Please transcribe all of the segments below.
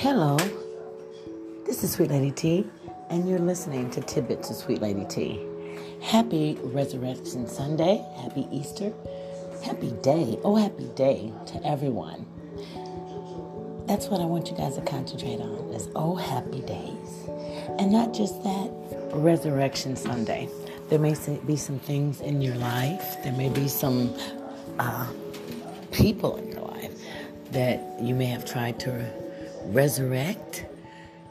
Hello, this is Sweet Lady T, and you're listening to Tidbits of Sweet Lady T. Happy Resurrection Sunday, happy Easter, happy day, oh, happy day to everyone. That's what I want you guys to concentrate on is oh, happy days. And not just that, Resurrection Sunday. There may be some things in your life, there may be some uh, people in your life that you may have tried to resurrect.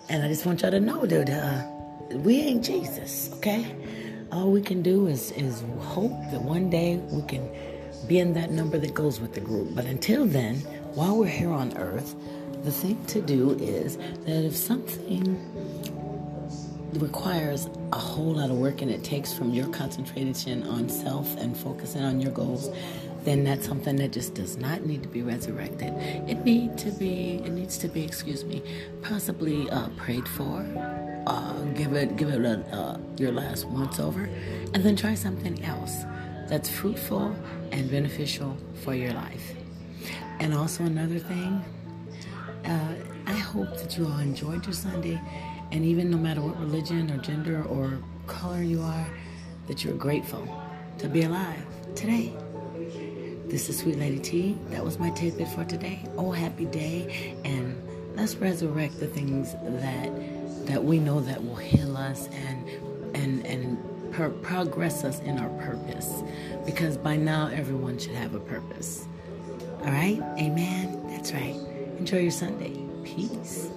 And I just want y'all to know that uh, we ain't Jesus, okay? All we can do is, is hope that one day we can be in that number that goes with the group. But until then, while we're here on earth, the thing to do is that if something requires a whole lot of work and it takes from your concentration on self and focusing on your goals, then that's something that just does not need to be resurrected. It need to be it needs to be, excuse me, possibly uh, prayed for. Uh, give it give it a, uh, your last once over, and then try something else that's fruitful and beneficial for your life. And also another thing, uh, I hope that you all enjoyed your Sunday and even no matter what religion or gender or color you are, that you're grateful to be alive today. This is Sweet Lady T. That was my tidbit for today. Oh, happy day. And let's resurrect the things that that we know that will heal us and and and progress us in our purpose. Because by now everyone should have a purpose. All right? Amen. That's right. Enjoy your Sunday. Peace.